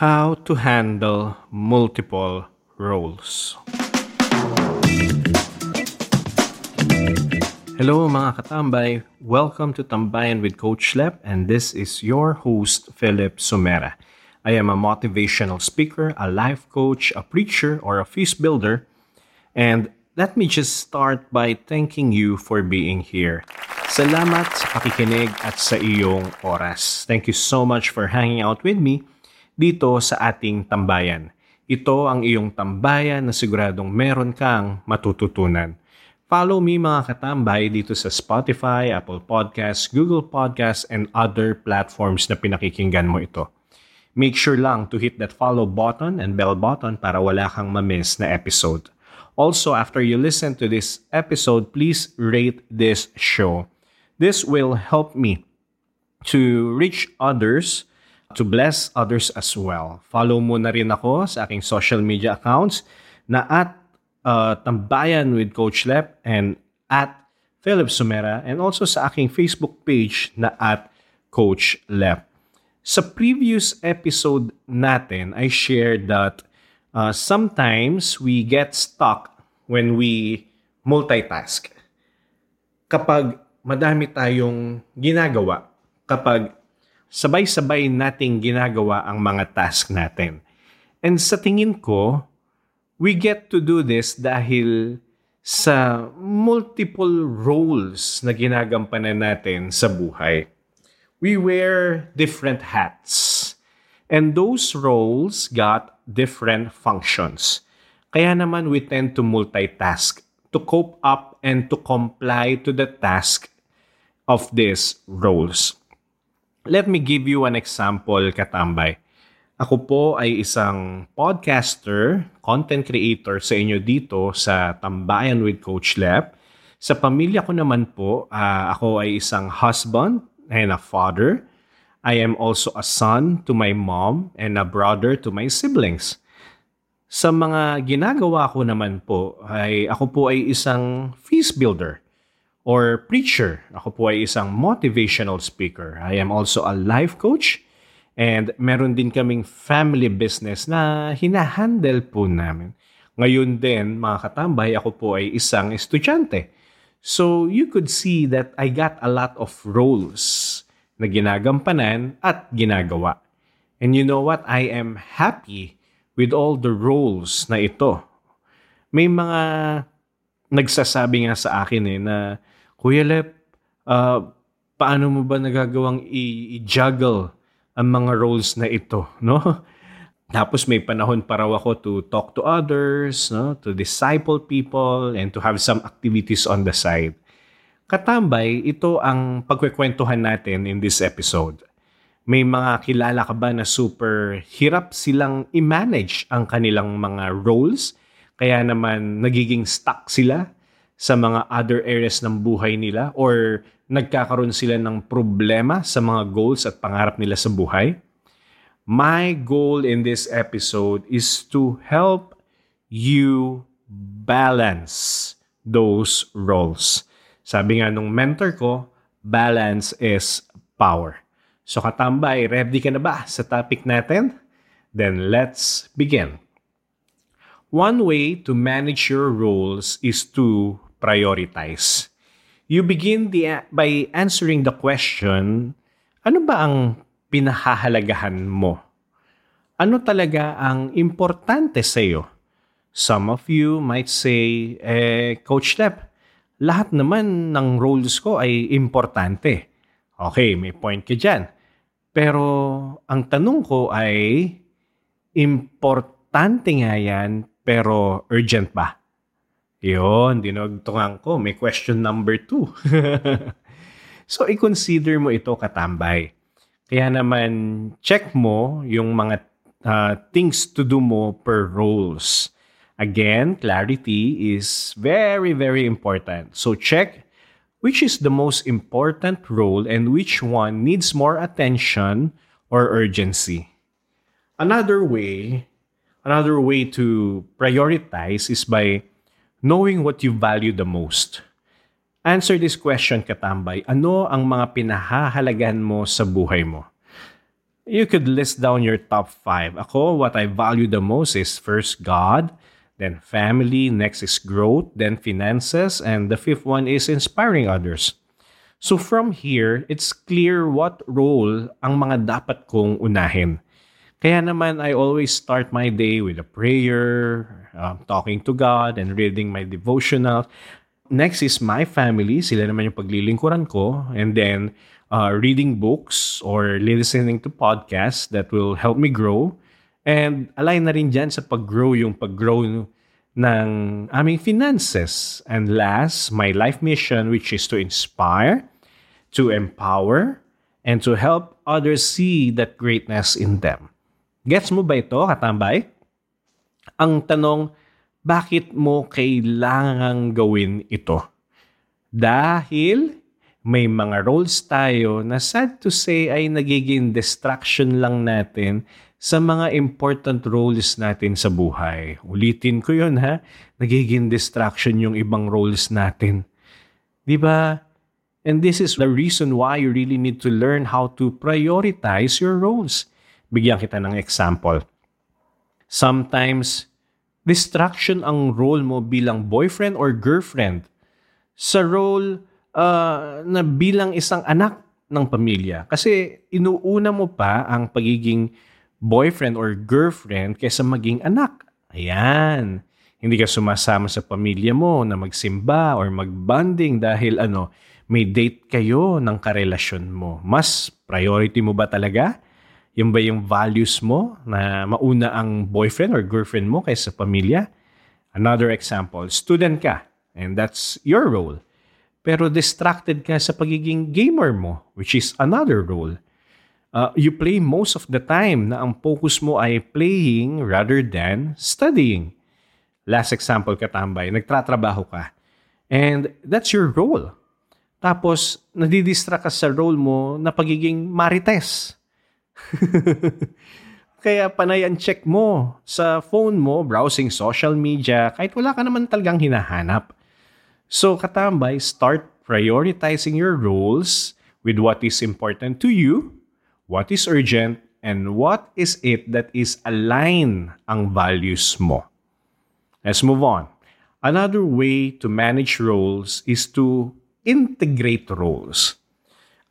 How to handle multiple roles. Hello mga katambay. Welcome to Tambayan with Coach Lep and this is your host Philip Sumera. I am a motivational speaker, a life coach, a preacher, or a feast builder. And let me just start by thanking you for being here. Salamat sa pakikinig at sa iyong oras. Thank you so much for hanging out with me dito sa ating tambayan. Ito ang iyong tambayan na siguradong meron kang matututunan. Follow me mga katambay dito sa Spotify, Apple Podcasts, Google Podcasts, and other platforms na pinakikinggan mo ito. Make sure lang to hit that follow button and bell button para wala kang ma-miss na episode. Also, after you listen to this episode, please rate this show. This will help me to reach others to bless others as well. Follow mo na rin ako sa aking social media accounts na at uh, Tambayan with Coach Lep and at Philip Sumera and also sa aking Facebook page na at Coach Lep. Sa previous episode natin, I shared that uh, sometimes we get stuck when we multitask. Kapag madami tayong ginagawa, kapag sabay-sabay nating ginagawa ang mga task natin. And sa tingin ko, we get to do this dahil sa multiple roles na ginagampanan natin sa buhay. We wear different hats. And those roles got different functions. Kaya naman we tend to multitask to cope up and to comply to the task of these roles. Let me give you an example, Katambay. Ako po ay isang podcaster, content creator sa inyo dito sa Tambayan with Coach Lep. Sa pamilya ko naman po, uh, ako ay isang husband and a father. I am also a son to my mom and a brother to my siblings. Sa mga ginagawa ko naman po, ay ako po ay isang feast builder or preacher. Ako po ay isang motivational speaker. I am also a life coach and meron din kaming family business na hinahandle po namin. Ngayon din, mga katambay, ako po ay isang estudyante. So you could see that I got a lot of roles na ginagampanan at ginagawa. And you know what? I am happy with all the roles na ito. May mga nagsasabi nga sa akin eh na Kuya Lep, uh, paano mo ba nagagawang i-juggle ang mga roles na ito, no? Tapos may panahon para ako to talk to others, no? to disciple people, and to have some activities on the side. Katambay, ito ang pagkwekwentuhan natin in this episode. May mga kilala ka ba na super hirap silang i-manage ang kanilang mga roles, kaya naman nagiging stuck sila sa mga other areas ng buhay nila or nagkakaroon sila ng problema sa mga goals at pangarap nila sa buhay? My goal in this episode is to help you balance those roles. Sabi nga nung mentor ko, balance is power. So katambay, ready ka na ba sa topic natin? Then let's begin. One way to manage your roles is to prioritize. You begin the, by answering the question, ano ba ang pinahahalagahan mo? Ano talaga ang importante sa iyo? Some of you might say, eh, Coach Lep, lahat naman ng roles ko ay importante. Okay, may point ka dyan. Pero ang tanong ko ay, importante nga yan, pero urgent ba? Yun, dinugtungan ko. May question number two. so, i-consider mo ito katambay. Kaya naman, check mo yung mga uh, things to do mo per roles. Again, clarity is very, very important. So, check which is the most important role and which one needs more attention or urgency. Another way, another way to prioritize is by knowing what you value the most. Answer this question, Katambay. Ano ang mga pinahahalagahan mo sa buhay mo? You could list down your top five. Ako, what I value the most is first God, then family, next is growth, then finances, and the fifth one is inspiring others. So from here, it's clear what role ang mga dapat kong unahin. Kaya naman, I always start my day with a prayer, um, talking to God, and reading my devotional. Next is my family. Sila naman yung paglilingkuran ko. And then, uh, reading books or listening to podcasts that will help me grow. And align na rin dyan sa pag-grow yung pag-grow ng aming finances. And last, my life mission which is to inspire, to empower, and to help others see that greatness in them. Gets mo ba ito, katambay? Ang tanong, bakit mo kailangang gawin ito? Dahil may mga roles tayo na sad to say ay nagiging distraction lang natin sa mga important roles natin sa buhay. Ulitin ko yun ha, nagiging distraction yung ibang roles natin. Di ba? And this is the reason why you really need to learn how to prioritize your roles. Bigyan kita ng example. Sometimes, distraction ang role mo bilang boyfriend or girlfriend sa role uh, na bilang isang anak ng pamilya. Kasi inuuna mo pa ang pagiging boyfriend or girlfriend kaysa maging anak. Ayan. Hindi ka sumasama sa pamilya mo na magsimba or magbanding dahil ano, may date kayo ng karelasyon mo. Mas priority mo ba talaga yung ba yung values mo na mauna ang boyfriend or girlfriend mo kaysa pamilya? Another example, student ka and that's your role. Pero distracted ka sa pagiging gamer mo, which is another role. Uh, you play most of the time na ang focus mo ay playing rather than studying. Last example katambay, nagtratrabaho ka. And that's your role. Tapos, nadidistract ka sa role mo na pagiging marites Kaya panay ang check mo sa phone mo, browsing social media, kahit wala ka naman talagang hinahanap. So katambay, start prioritizing your roles with what is important to you, what is urgent, and what is it that is aligned ang values mo. Let's move on. Another way to manage roles is to integrate roles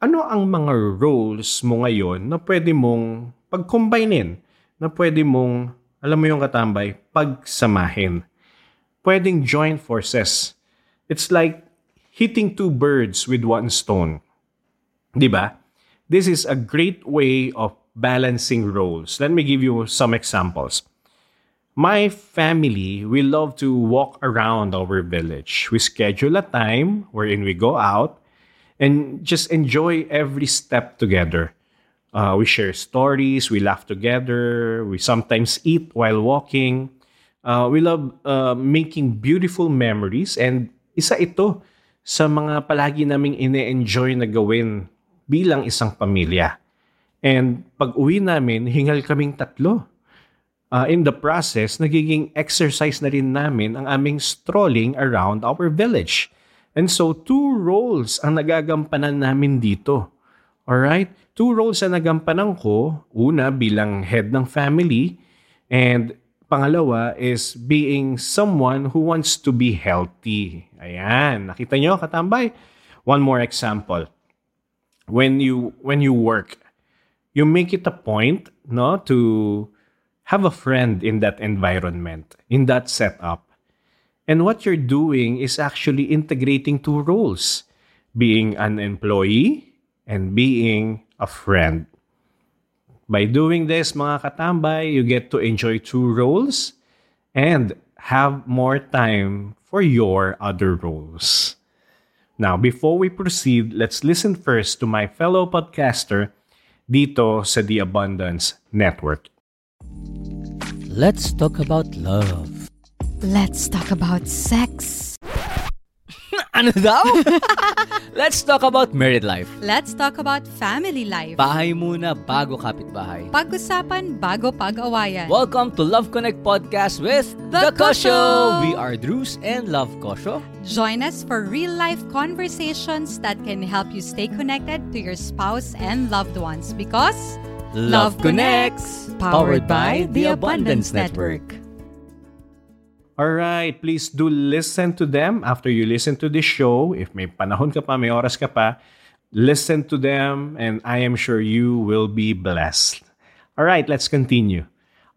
ano ang mga roles mo ngayon na pwede mong pag-combinein, na pwede mong, alam mo yung katambay, pagsamahin. Pwedeng join forces. It's like hitting two birds with one stone. Di ba? This is a great way of balancing roles. Let me give you some examples. My family, we love to walk around our village. We schedule a time wherein we go out and just enjoy every step together. Uh, we share stories, we laugh together, we sometimes eat while walking. Uh, we love uh, making beautiful memories and isa ito sa mga palagi naming ine-enjoy na gawin bilang isang pamilya. And pag uwi namin, hingal kaming tatlo. Uh, in the process, nagiging exercise na rin namin ang aming strolling around our village. And so, two roles ang nagagampanan namin dito. Alright? Two roles ang nagampanan ko. Una, bilang head ng family. And pangalawa is being someone who wants to be healthy. Ayan. Nakita nyo, katambay? One more example. When you, when you work, you make it a point no, to have a friend in that environment, in that setup. And what you're doing is actually integrating two roles being an employee and being a friend. By doing this, mga katambay, you get to enjoy two roles and have more time for your other roles. Now, before we proceed, let's listen first to my fellow podcaster dito sa The Abundance Network. Let's talk about love. Let's talk about sex. ano daw? Let's talk about married life. Let's talk about family life. Bahay muna bago kapitbahay. Pag-usapan bago pag-awayan. Welcome to Love Connect Podcast with The, the Kosho. We are Drews and Love Kosho. Join us for real-life conversations that can help you stay connected to your spouse and loved ones because Love Connects, powered by the Abundance Network. All right, please do listen to them after you listen to this show. If may panahon ka pa, may oras ka pa, listen to them and I am sure you will be blessed. All right, let's continue.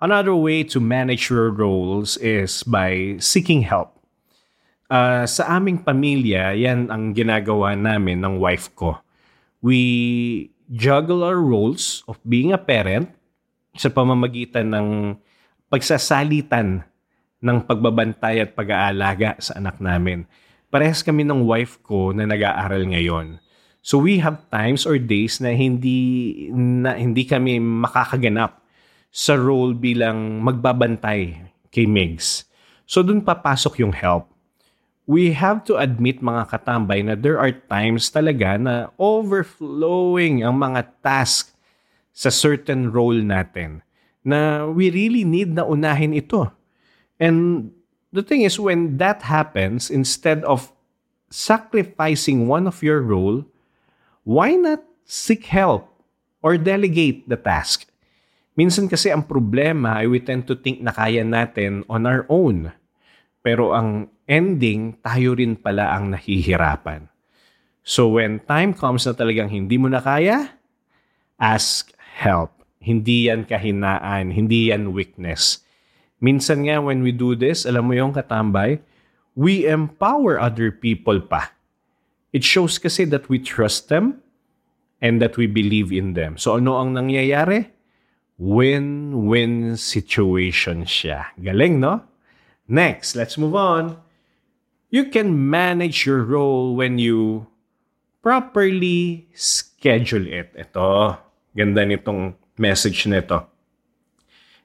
Another way to manage your roles is by seeking help. Uh, sa aming pamilya, yan ang ginagawa namin ng wife ko. We juggle our roles of being a parent sa pamamagitan ng pagsasalitan ng pagbabantay at pag-aalaga sa anak namin. Parehas kami ng wife ko na nag-aaral ngayon. So we have times or days na hindi na hindi kami makakaganap sa role bilang magbabantay kay Migs. So dun papasok yung help. We have to admit mga katambay na there are times talaga na overflowing ang mga task sa certain role natin na we really need na unahin ito. And the thing is, when that happens, instead of sacrificing one of your role, why not seek help or delegate the task? Minsan kasi ang problema ay we tend to think na kaya natin on our own. Pero ang ending, tayo rin pala ang nahihirapan. So when time comes na talagang hindi mo na kaya, ask help. Hindi yan kahinaan, hindi yan weakness. Minsan nga when we do this, alam mo yung katambay, we empower other people pa. It shows kasi that we trust them and that we believe in them. So ano ang nangyayari? Win-win situation siya. Galing, no? Next, let's move on. You can manage your role when you properly schedule it. Ito, ganda nitong message nito.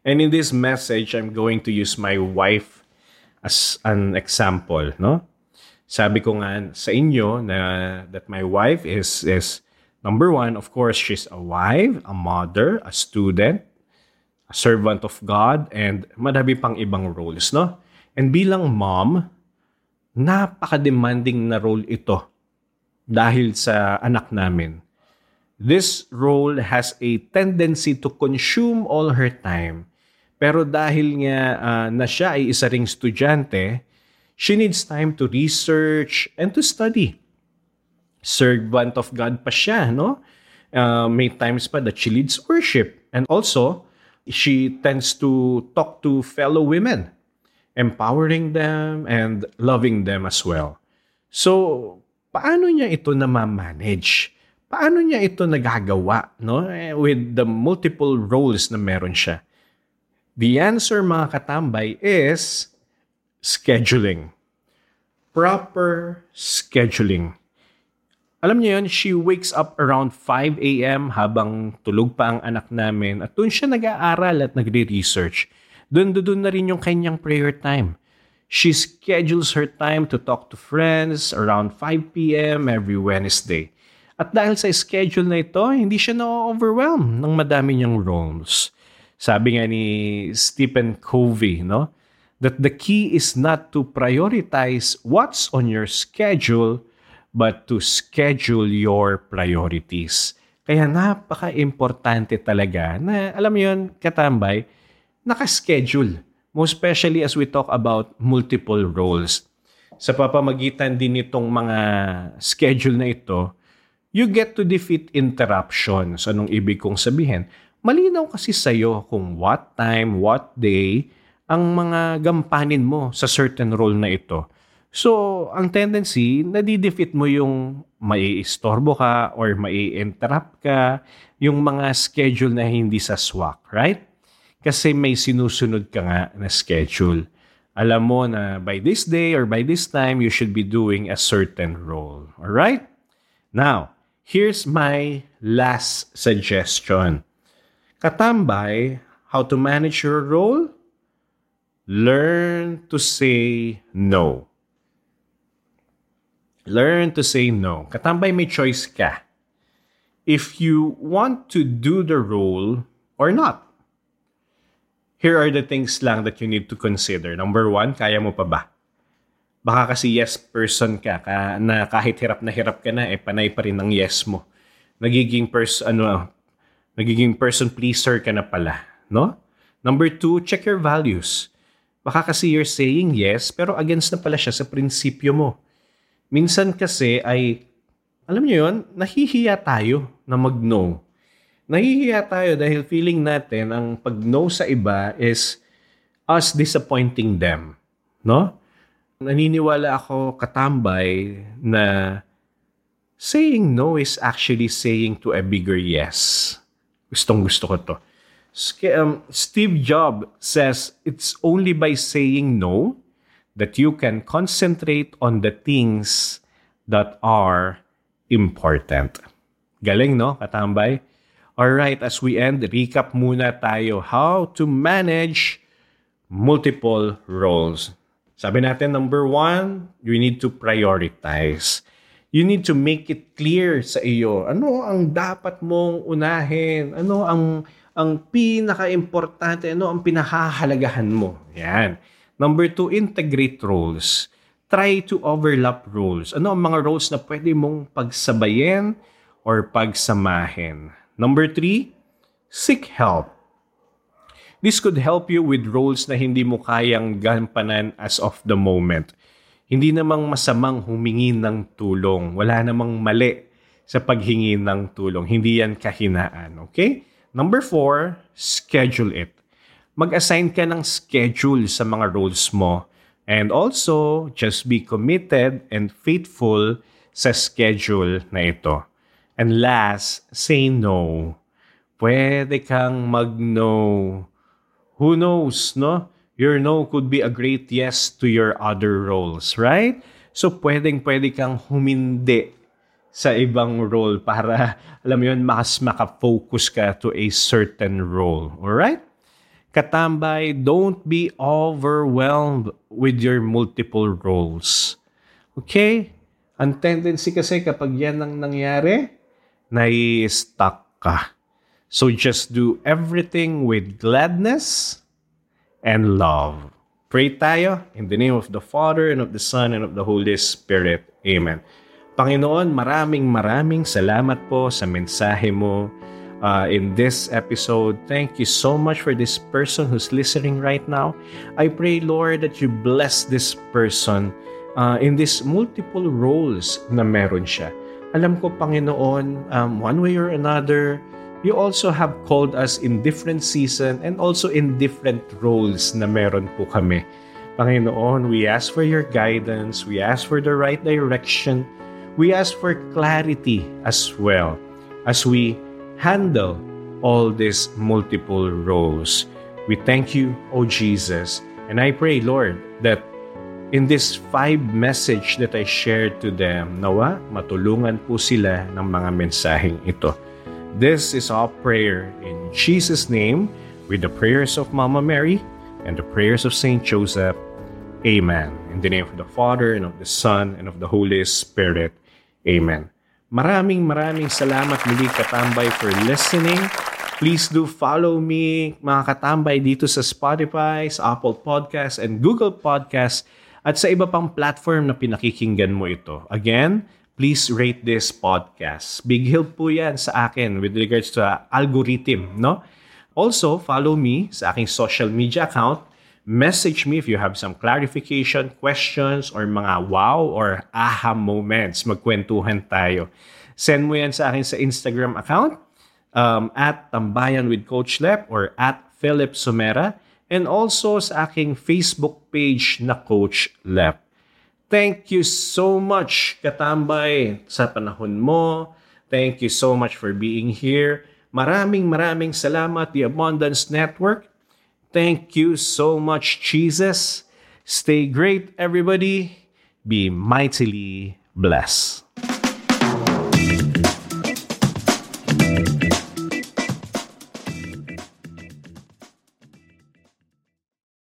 And in this message, I'm going to use my wife as an example, no? Sabi ko nga sa inyo na that my wife is is number one, of course, she's a wife, a mother, a student, a servant of God, and madami pang ibang roles, no? And bilang mom, napaka-demanding na role ito dahil sa anak namin. This role has a tendency to consume all her time. Pero dahil nga uh, na siya ay isa ring estudyante, she needs time to research and to study. Servant of God pa siya, no? Uh, may times pa that she leads worship. And also, she tends to talk to fellow women, empowering them and loving them as well. So, paano niya ito na ma-manage? Paano niya ito nagagawa no? Eh, with the multiple roles na meron siya? The answer mga katambay is scheduling. Proper scheduling. Alam niyo yun, she wakes up around 5 a.m. habang tulog pa ang anak namin at doon siya nag-aaral at nagre-research. Doon doon na rin yung kanyang prayer time. She schedules her time to talk to friends around 5 p.m. every Wednesday. At dahil sa schedule na ito, hindi siya na-overwhelm ng madami niyang roles. Sabi nga ni Stephen Covey, no? That the key is not to prioritize what's on your schedule, but to schedule your priorities. Kaya napaka-importante talaga na, alam mo yun, katambay, nakaschedule. Most especially as we talk about multiple roles. Sa papamagitan din nitong mga schedule na ito, you get to defeat interruptions. Anong ibig kong sabihin? Malinaw kasi sa'yo kung what time, what day, ang mga gampanin mo sa certain role na ito. So, ang tendency, nadi-defeat mo yung maiistorbo ka or mai-interrupt ka, yung mga schedule na hindi sa swak, right? Kasi may sinusunod ka nga na schedule. Alam mo na by this day or by this time, you should be doing a certain role. Alright? Now, Here's my last suggestion. Katambay, how to manage your role? Learn to say no. Learn to say no. Katambay, may choice ka. If you want to do the role or not. Here are the things lang that you need to consider. Number one, kaya mo pa ba? baka kasi yes person ka, ka na kahit hirap na hirap ka na, eh panay pa rin ng yes mo. Nagiging pers ano, Nagiging person pleaser ka na pala, no? Number two, check your values. Baka kasi you're saying yes, pero against na pala siya sa prinsipyo mo. Minsan kasi ay, alam niyo yun, nahihiya tayo na mag-no. Nahihiya tayo dahil feeling natin ang pag-no sa iba is us disappointing them. No? Naniniwala ako katambay na saying no is actually saying to a bigger yes. Gustong gusto ko to. Um, Steve Jobs says it's only by saying no that you can concentrate on the things that are important. Galing, no, katambay? Alright, as we end, recap muna tayo how to manage multiple roles. Sabi natin, number one, you need to prioritize. You need to make it clear sa iyo ano ang dapat mong unahin, ano ang ang pinaka-importante, ano ang pinahahalagahan mo. Yan. Number two, integrate roles. Try to overlap roles. Ano ang mga roles na pwede mong pagsabayin or pagsamahin. Number three, seek help. This could help you with roles na hindi mo kayang gampanan as of the moment. Hindi namang masamang humingi ng tulong. Wala namang mali sa paghingi ng tulong. Hindi yan kahinaan. Okay? Number four, schedule it. Mag-assign ka ng schedule sa mga roles mo. And also, just be committed and faithful sa schedule na ito. And last, say no. Pwede kang mag-no. Who knows, no? Your no could be a great yes to your other roles, right? So, pwedeng pwede kang humindi sa ibang role para, alam mo yun, mas makafocus ka to a certain role. Alright? Katambay, don't be overwhelmed with your multiple roles. Okay? Ang tendency kasi kapag yan ang nangyari, nai-stuck ka. So just do everything with gladness and love. Pray tayo in the name of the Father and of the Son and of the Holy Spirit. Amen. Panginoon, maraming maraming salamat po sa mensahe mo uh, in this episode. Thank you so much for this person who's listening right now. I pray, Lord, that you bless this person uh, in these multiple roles na meron siya. Alam ko, Panginoon, um, one way or another, you also have called us in different season and also in different roles na meron po kami. Panginoon, we ask for your guidance. We ask for the right direction we ask for clarity as well as we handle all these multiple roles. We thank you, O Jesus, and I pray, Lord, that in this five message that I shared to them, nawa matulungan po sila ng mga mensaheng ito. This is our prayer in Jesus' name with the prayers of Mama Mary and the prayers of Saint Joseph. Amen. In the name of the Father and of the Son and of the Holy Spirit. Amen. Maraming maraming salamat muli katambay for listening. Please do follow me mga katambay dito sa Spotify, sa Apple Podcasts, and Google Podcasts at sa iba pang platform na pinakikinggan mo ito. Again, please rate this podcast. Big help po yan sa akin with regards to algorithm, no? Also, follow me sa aking social media account Message me if you have some clarification, questions, or mga wow or aha moments. Magkwentuhan tayo. Send mo yan sa akin sa Instagram account um, at Tambayan with Coach Lep or at Philip Sumera and also sa aking Facebook page na Coach Lep. Thank you so much, Katambay, sa panahon mo. Thank you so much for being here. Maraming maraming salamat, The Abundance Network. Thank you so much, Jesus. Stay great, everybody. Be mightily blessed.